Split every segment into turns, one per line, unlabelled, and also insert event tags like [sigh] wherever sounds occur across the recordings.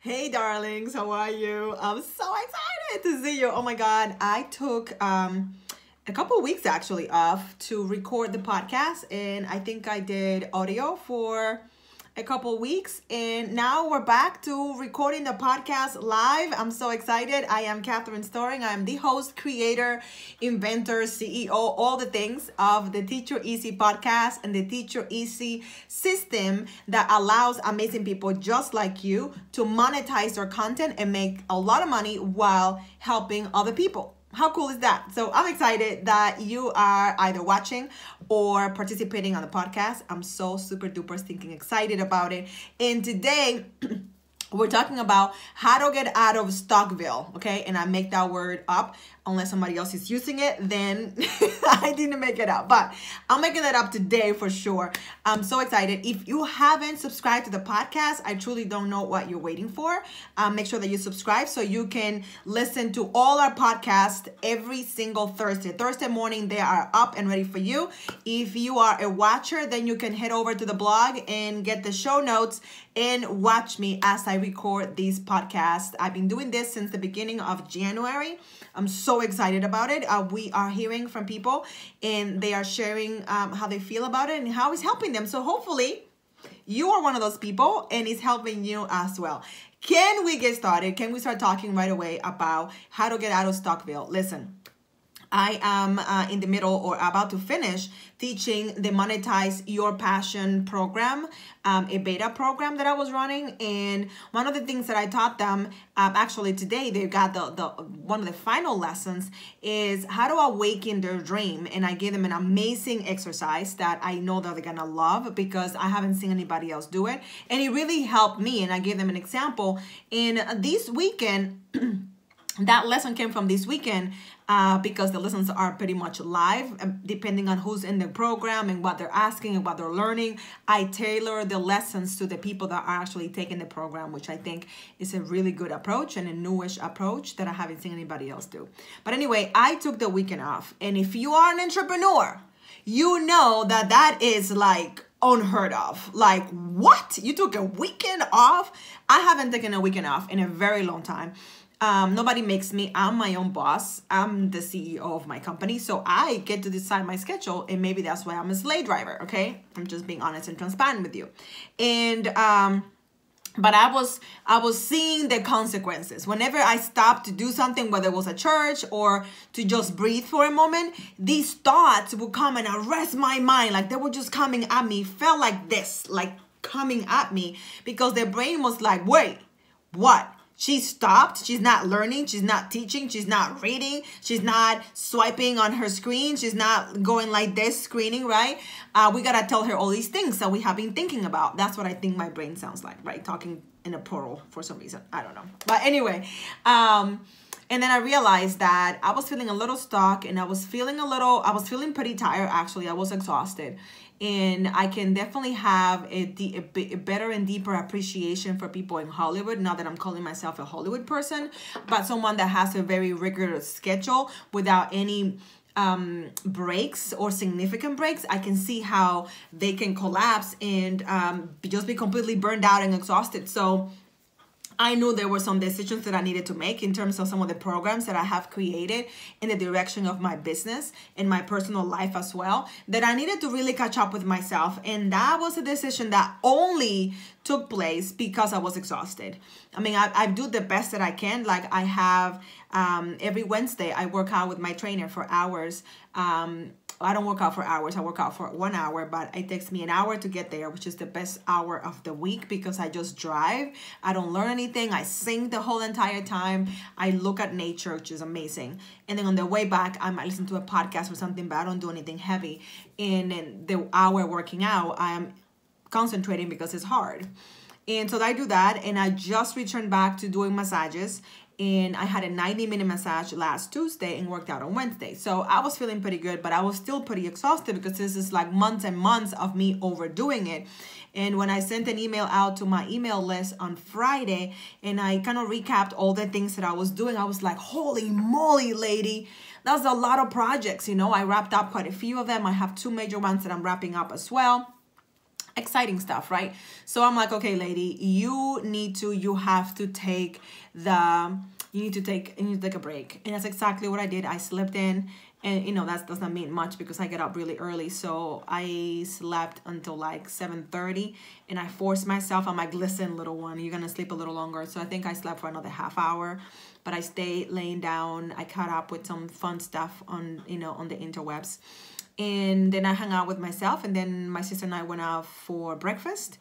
Hey darlings, how are you? I'm so excited to see you. Oh my god, I took um a couple weeks actually off to record the podcast and I think I did audio for a couple weeks and now we're back to recording the podcast live. I'm so excited. I am Catherine Storing. I am the host, creator, inventor, CEO, all the things of the Teacher Easy podcast and the Teacher Easy system that allows amazing people just like you to monetize their content and make a lot of money while helping other people how cool is that? So I'm excited that you are either watching or participating on the podcast. I'm so super duper stinking excited about it. And today, [clears throat] we're talking about how to get out of Stuckville, okay? And I make that word up unless somebody else is using it, then [laughs] I didn't make it up. But I'm making that up today for sure. I'm so excited. If you haven't subscribed to the podcast, I truly don't know what you're waiting for. Um, make sure that you subscribe so you can listen to all our podcasts every single Thursday. Thursday morning, they are up and ready for you. If you are a watcher, then you can head over to the blog and get the show notes and watch me as I record these podcasts. I've been doing this since the beginning of January. I'm so excited about it. Uh, we are hearing from people and they are sharing um, how they feel about it and how it's helping them. So hopefully you are one of those people and it's helping you as well. Can we get started? Can we start talking right away about how to get out of Stuckville? Listen, I am uh, in the middle or about to finish teaching the Monetize Your Passion program, um, a beta program that I was running. And one of the things that I taught them, um, actually today, they got the, the one of the final lessons is how to awaken their dream. And I gave them an amazing exercise that I know that they're gonna love because I haven't seen anybody else do it. And it really helped me. And I gave them an example. And this weekend, [clears throat] that lesson came from this weekend uh, because the lessons are pretty much live um, depending on who's in the program and what they're asking and what they're learning i tailor the lessons to the people that are actually taking the program which i think is a really good approach and a newish approach that i haven't seen anybody else do but anyway i took the weekend off and if you are an entrepreneur you know that that is like unheard of. Like, what? You took a weekend off? I haven't taken a weekend off in a very long time. Um, nobody makes me. I'm my own boss. I'm the CEO of my company. So I get to decide my schedule. And maybe that's why I'm a sleigh driver. Okay. I'm just being honest and transparent with you. And, um, but I was I was seeing the consequences. Whenever I stopped to do something, whether it was a church or to just breathe for a moment, these thoughts would come and arrest my mind. Like they were just coming at me, felt like this, like coming at me, because their brain was like, wait, what? She stopped. She's not learning. She's not teaching. She's not reading. She's not swiping on her screen. She's not going like this, screening, right? Uh, we got to tell her all these things that we have been thinking about. That's what I think my brain sounds like, right? Talking in a plural for some reason. I don't know. But anyway, um, and then I realized that I was feeling a little stuck and I was feeling a little, I was feeling pretty tired actually. I was exhausted and I can definitely have a, a, better and deeper appreciation for people in Hollywood. Not that I'm calling myself a Hollywood person, but someone that has a very rigorous schedule without any um, breaks or significant breaks. I can see how they can collapse and um, just be completely burned out and exhausted. So I knew there were some decisions that I needed to make in terms of some of the programs that I have created in the direction of my business and my personal life as well, that I needed to really catch up with myself. And that was a decision that only took place because I was exhausted. I mean, I, I do the best that I can. Like I have um, every Wednesday, I work out with my trainer for hours. Um, I don't work out for hours. I work out for one hour, but it takes me an hour to get there, which is the best hour of the week because I just drive. I don't learn anything. I sing the whole entire time. I look at nature, which is amazing. And then on the way back, I might listen to a podcast or something, but I don't do anything heavy. And in the hour working out, I am concentrating because it's hard. And so I do that, and I just returned back to doing massages and I had a 90 minute massage last Tuesday and worked out on Wednesday. So I was feeling pretty good, but I was still pretty exhausted because this is like months and months of me overdoing it. And when I sent an email out to my email list on Friday and I kind of recapped all the things that I was doing, I was like, holy moly, lady. That's a lot of projects, you know. I wrapped up quite a few of them. I have two major ones that I'm wrapping up as well exciting stuff, right? So I'm like, okay, lady, you need to, you have to take the, you need to take, you need to take a break. And that's exactly what I did. I slept in and you know that doesn't mean much because I get up really early so I slept until like 7:30 and I forced myself I'm like listen little one you're gonna sleep a little longer so I think I slept for another half hour but I stayed laying down I caught up with some fun stuff on you know on the interwebs and then I hung out with myself and then my sister and I went out for breakfast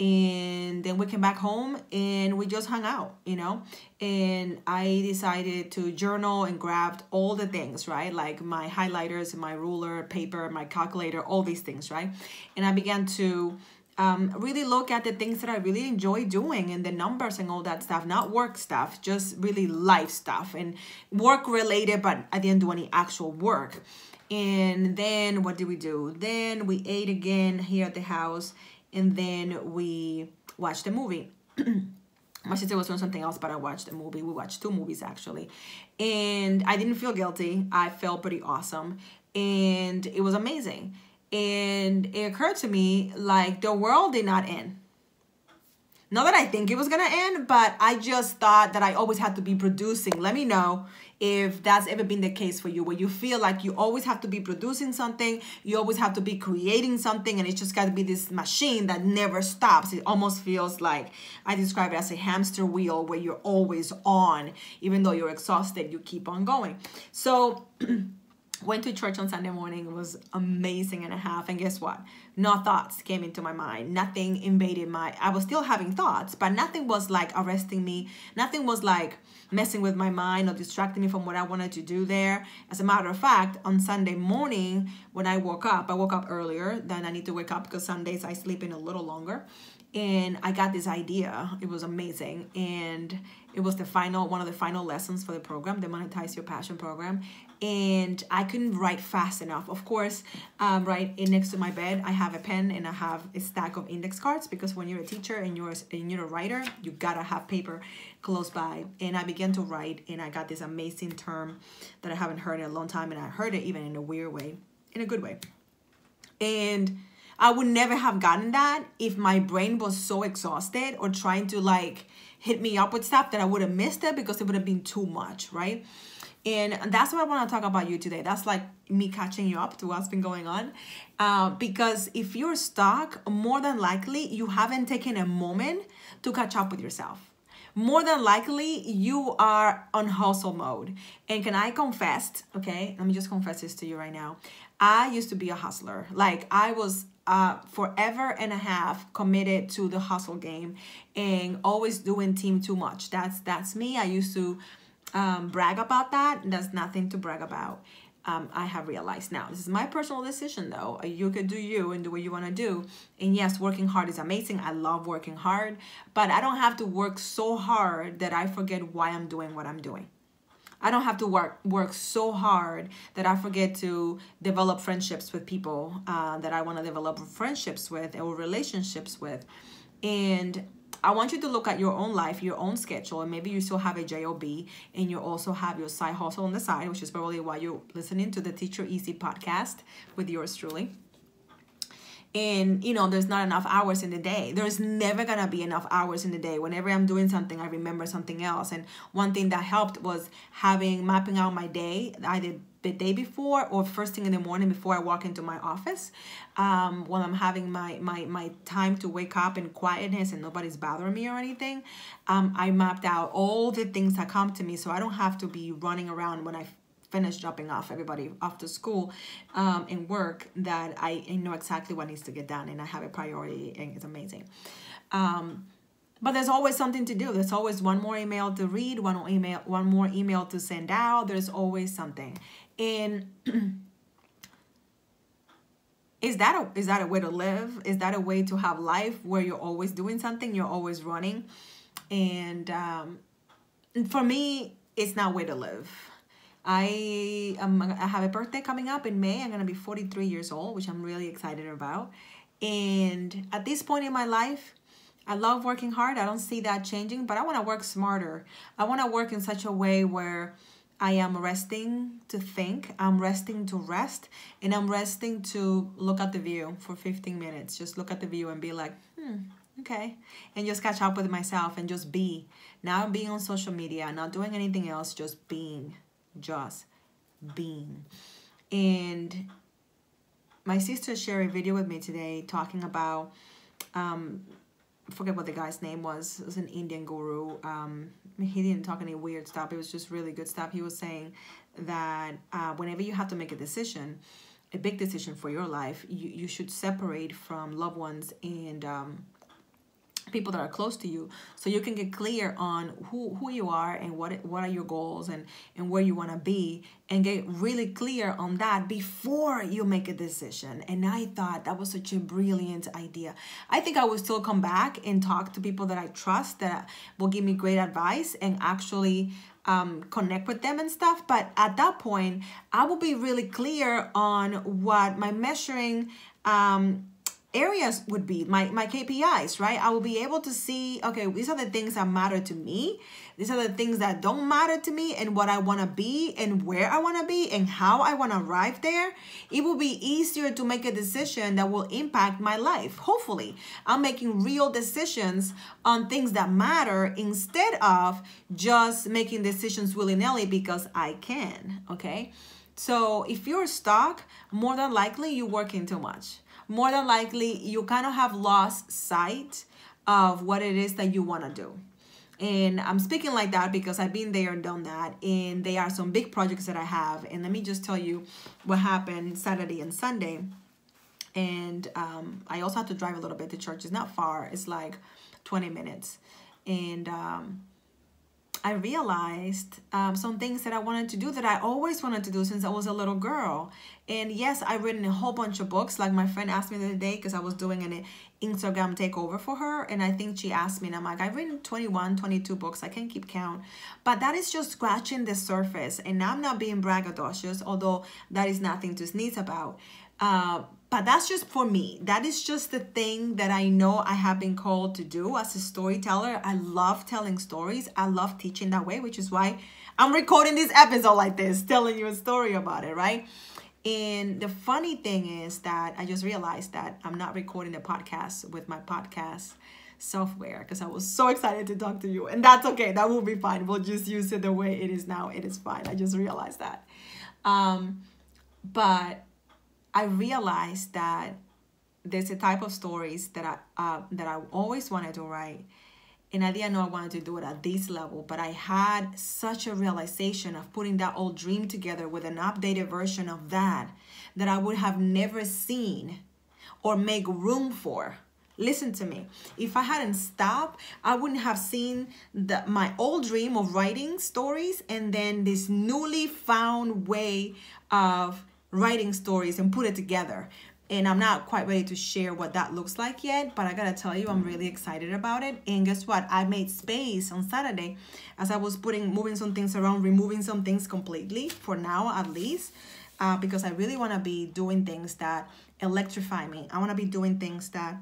and then we came back home and we just hung out you know? And i decided to journal and grabbed all the things right? Like my highlighters my ruler paper my calculator all these things right? And i began to um, really look at the things that I really enjoy doing and the numbers and all that stuff, not work stuff, just really life stuff and work related, but I didn't do any actual work. And then what did we do? Then we ate again here at the house and then we watched a movie. [clears throat] my sister was doing something else, but I watched a movie. We watched two movies actually. And I didn't feel guilty. I felt pretty awesome. And it was amazing. And it occurred to me like the world did not end. Not that I think it was gonna end, but I just thought that I always had to be producing. Let me know if that's ever been the case for you, where you feel like you always have to be producing something, you always have to be creating something, and it's just got to be this machine that never stops. It almost feels like I describe it as a hamster wheel where you're always on, even though you're exhausted, you keep on going. So, [clears throat] went to church on Sunday morning. It was amazing and a half. And guess what? No thoughts came into my mind. Nothing invaded my. I was still having thoughts, but nothing was like arresting me. Nothing was like messing with my mind or distracting me from what I wanted to do there. As a matter of fact, on Sunday morning when I woke up, I woke up earlier than I need to wake up because Sundays I sleep in a little longer. And I got this idea. It was amazing. And it was the final one of the final lessons for the program, the Monetize Your Passion program and I couldn't write fast enough. Of course, um, right in next to my bed, I have a pen and I have a stack of index cards because when you're a teacher and you're and you're a writer, you gotta have paper close by. And I began to write, and I got this amazing term that I haven't heard in a long time, and I heard it even in a weird way, in a good way, and. I would never have gotten that if my brain was so exhausted or trying to like hit me up with stuff that I would have missed it because it would have been too much, right? And that's what I want to talk about you today. That's like me catching you up to what's been going on. Uh, because if you're stuck, more than likely you haven't taken a moment to catch up with yourself. More than likely you are on hustle mode. And can I confess, okay? Let me just confess this to you right now. I used to be a hustler. Like I was uh, forever and a half committed to the hustle game and always doing team too much. That's that's me. I used to um, brag about that. There's nothing to brag about. Um, I have realized now. This is my personal decision, though. You could do you and do what you want to do. And yes, working hard is amazing. I love working hard, but I don't have to work so hard that I forget why I'm doing what I'm doing. I don't have to work work so hard that I forget to develop friendships with people uh, that I want to develop friendships with or relationships with, and I want you to look at your own life, your own schedule, and maybe you still have a job and you also have your side hustle on the side, which is probably why you're listening to the Teacher Easy podcast with yours truly. And you know, there's not enough hours in the day. There's never gonna be enough hours in the day. Whenever I'm doing something, I remember something else. And one thing that helped was having mapping out my day. I did the day before or first thing in the morning before I walk into my office um, while I'm having my, my, my time to wake up in quietness and nobody's bothering me or anything. Um, I mapped out all the things that come to me so I don't have to be running around when I finish dropping off everybody off to school um, and work that I, I know exactly what needs to get done and I have a priority and it's amazing. Um, but there's always something to do there's always one more email to read one email one more email to send out there's always something and [clears throat] is that a is that a way to live? Is that a way to have life where you're always doing something you're always running? And um for me it's not a way to live. I am i have a birthday coming up in may. I'm gonna be 43 years old which i'm really excited about. And at this point in my life I love working hard. I don't see that changing, but I want to work smarter. I want to work in such a way where I am resting to think. I'm resting to rest. And I'm resting to look at the view for 15 minutes. Just look at the view and be like, hmm, okay. And just catch up with myself and just be. Not being on social media, not doing anything else, just being. Just being. And my sister shared a video with me today talking about um, forget what the guy's name was. It was an Indian guru. Um, he didn't talk any weird stuff. It was just really good stuff. He was saying that uh, whenever you have to make a decision, a big decision for your life, you, you should separate from loved ones and um, people that are close to you so you can get clear on who, who you are and what what are your goals and and where you want to be and get really clear on that before you make a decision. And i thought that was such a brilliant idea. I think i will still come back and talk to people that i trust that will give me great advice and actually um, connect with them and stuff but at that point i will be really clear on what my measuring um, areas would be my my KPIs, right? I will be able to see, okay, these are the things that matter to me. These are the things that don't matter to me and what I want to be and where I want to be and how I want to arrive there. It will be easier to make a decision that will impact my life. Hopefully, I'm making real decisions on things that matter instead of just making decisions willy-nilly because I can, okay? So, if you're stuck, more than likely you're working too much more than likely you kind of have lost sight of what it is that you want to do. And I'm speaking like that because I've been there and done that. And there are some big projects that I have. And let me just tell you what happened Saturday and Sunday. And um, I also had to drive a little bit to church. It's not far, it's like 20 minutes. And um, I realized um, some things that I wanted to do that I always wanted to do since I was a little girl. And yes, I've written a whole bunch of books. Like my friend asked me the other day because I was doing an Instagram takeover for her. And I think she asked me, and I'm like, I've written 21, 22 books. I can't keep count. But that is just scratching the surface. And I'm not being braggadocious, although that is nothing to sneeze about. Uh, but that's just for me. That is just the thing that I know I have been called to do as a storyteller. I love telling stories. I love teaching that way, which is why I'm recording this episode like this, telling you a story about it, right? And the funny thing is that I just realized that I'm not recording the podcast with my podcast software because I was so excited to talk to you. And that's okay. That will be fine. We'll just use it the way it is now. It is fine. I just realized that. Um, but I realized that there's a type of stories that I uh, that I always wanted to write, and I didn't know I wanted to do it at this level. But I had such a realization of putting that old dream together with an updated version of that that I would have never seen or make room for. Listen to me. If I hadn't stopped, I wouldn't have seen the, my old dream of writing stories and then this newly found way of writing stories and put it together and I'm not quite ready to share what that looks like yet, but I gotta tell you, I'm really excited about it. And guess what? I made space on Saturday as I was putting, moving some things around, removing some things completely for now at least, uh, because I really wanna be doing things that electrify me. I wanna be doing things that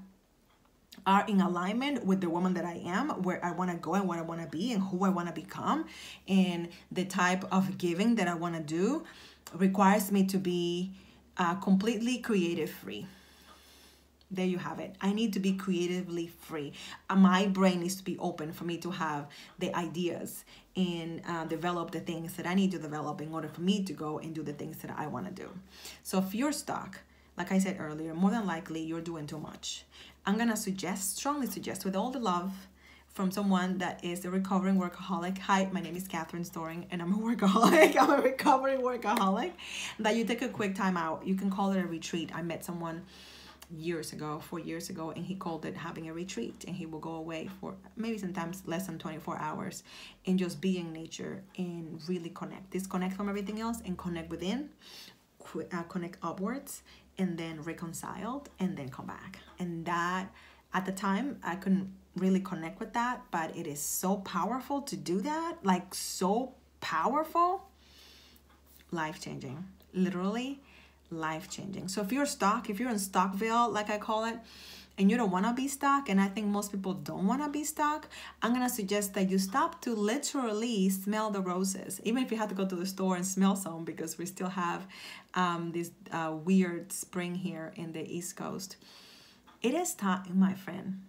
are in alignment with the woman that I am, where I want to go and what I want to be and who I want to become, and the type of giving that I want to do requires me to be uh, completely creative free. There you have it. I need to be creatively free. Uh, my brain needs to be open for me to have the ideas and uh, develop the things that I need to develop in order for me to go and do the things that I want to do. So if you're stuck, like I said earlier, more than likely you're doing too much. I'm going to suggest, strongly suggest, with all the love from someone that is a recovering workaholic. Hi, my name is Catherine Storing, and I'm a [laughs] workaholic. I'm a recovering workaholic. That you take a quick time out. You can call it a retreat. I met someone years ago, four years ago, and he called it having a retreat. And he will go away for maybe sometimes less than 24 hours and just be in nature and really connect. Disconnect from everything else and connect within, uh, connect upwards, and then reconciled, and then come back. And that at the time, I couldn't really connect with that, but it is so powerful to do that. Like, so powerful. Life changing. Literally life changing. So, if you're stuck, if you're in Stuckville, like I call it, and you don't want to be stuck, and I think most people don't want to be stuck, I'm going to suggest that you stop to literally smell the roses, even if you have to go to the store and smell some because we still have um, this uh, weird spring here in the East Coast. It is time, my friend,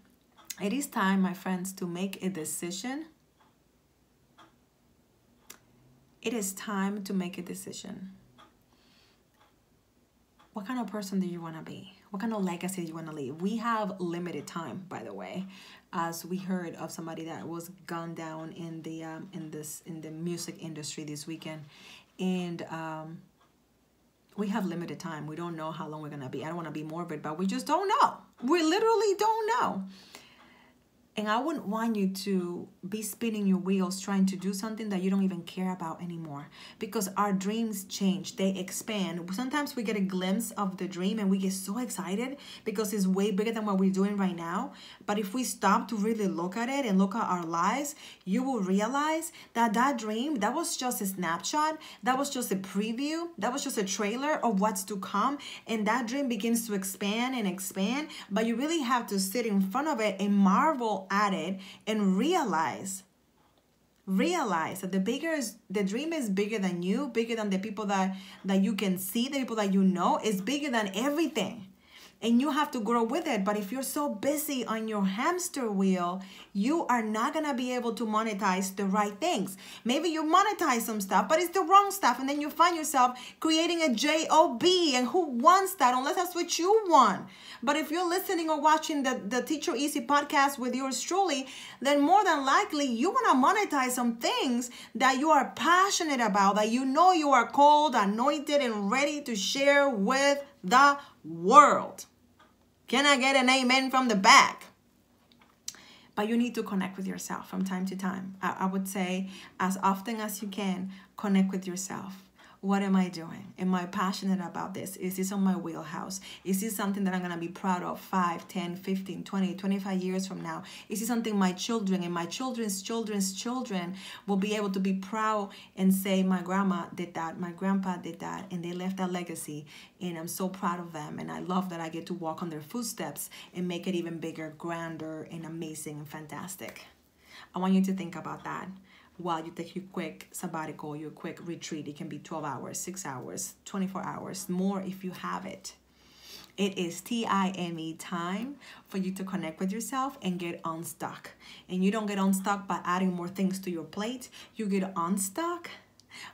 it is time, my friends, to make a decision. It is time to make a decision. What kind of person do you want to be? What kind of legacy do you want to leave? We have limited time, by the way, as we heard of somebody that was gunned down in the um, in this in the music industry this weekend, and um, we have limited time. We don't know how long we're gonna be. I don't want to be morbid, but we just don't know. We literally don't know. And I wouldn't want you to be spinning your wheels trying to do something that you don't even care about anymore because our dreams change, they expand. Sometimes we get a glimpse of the dream and we get so excited because it's way bigger than what we're doing right now. But if we stop to really look at it and look at our lives, you will realize that that dream, that was just a snapshot, that was just a preview, that was just a trailer of what's to come. And that dream begins to expand and expand, but you really have to sit in front of it and marvel at it and realize realize that the bigger is the dream is bigger than you bigger than the people that that you can see the people that you know is bigger than everything and you have to grow with it. But if you're so busy on your hamster wheel, you are not gonna be able to monetize the right things. Maybe you monetize some stuff, but it's the wrong stuff, and then you find yourself creating a job. And who wants that unless that's what you want? But if you're listening or watching the, the Teacher Easy podcast with yours truly, then more than likely you wanna monetize some things that you are passionate about, that you know you are called, anointed, and ready to share with the world. Can I get an amen from the back? But you need to connect with yourself from time to time. I, I would say, as often as you can, connect with yourself what am I doing? Am I passionate about this? Is this on my wheelhouse? Is this something that I'm going to be proud of 5, 10, 15, 20, 25 years from now? Is this something my children and my children's children's children will be able to be proud and say, my grandma did that, my grandpa did that, and they left that legacy, and I'm so proud of them, and I love that I get to walk on their footsteps and make it even bigger, grander, and amazing and fantastic. I want you to think about that while you take your quick sabbatical, your quick retreat. It can be 12 hours, 6 hours, 24 hours, more if you have it. It is T-I-M-E time for you to connect with yourself and get unstuck. And you don't get unstuck by adding more things to your plate. You get unstuck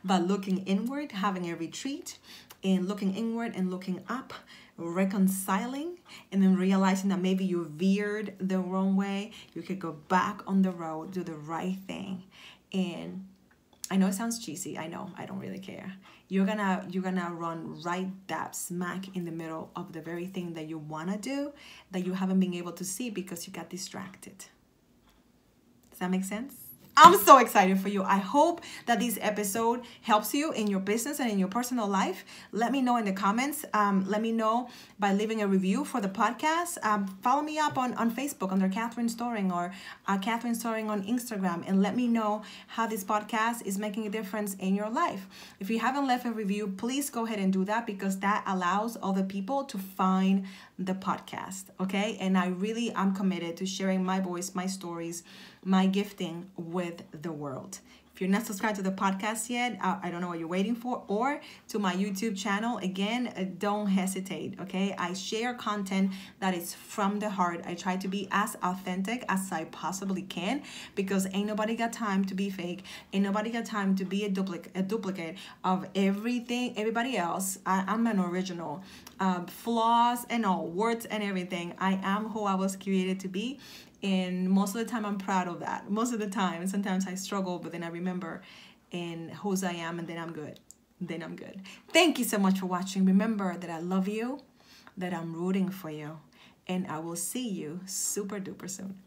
by looking inward, having a retreat, and looking inward and looking up, reconciling, and then realizing that maybe you veered the wrong way. You could go back on the road, do the right thing, and I know it sounds cheesy. I know. I don't really care. You're gonna you're gonna run right dab smack in the middle of the very thing that you wanna do that you haven't been able to see because you got distracted. Does that make sense? I'm so excited for you. I hope that this episode helps you in your business and in your personal life. Let me know in the comments. Um, let me know by leaving a review for the podcast. Um, follow me up on, on Facebook under Catherine Storing or uh, Catherine Storing on Instagram and let me know how this podcast is making a difference in your life. If you haven't left a review, please go ahead and do that because that allows other people to find the podcast. Okay. And I really am committed to sharing my voice, my stories my gifting with the world. If you're not subscribed to the podcast yet, I, don't know what you're waiting for, or to my YouTube channel, again, uh, don't hesitate, okay? I share content that is from the heart. I try to be as authentic as I possibly can because ain't nobody got time to be fake. Ain't nobody got time to be a duplicate, a duplicate of everything, everybody else. I, am an original. Um, flaws and all, words and everything. I am who I was created to be and most of the time i'm proud of that. Most of the time sometimes i struggle but then i remember and whose i am and then i'm good. Then i'm good. Thank you so much for watching. Remember that i love you that i'm rooting for you and i will see you super duper soon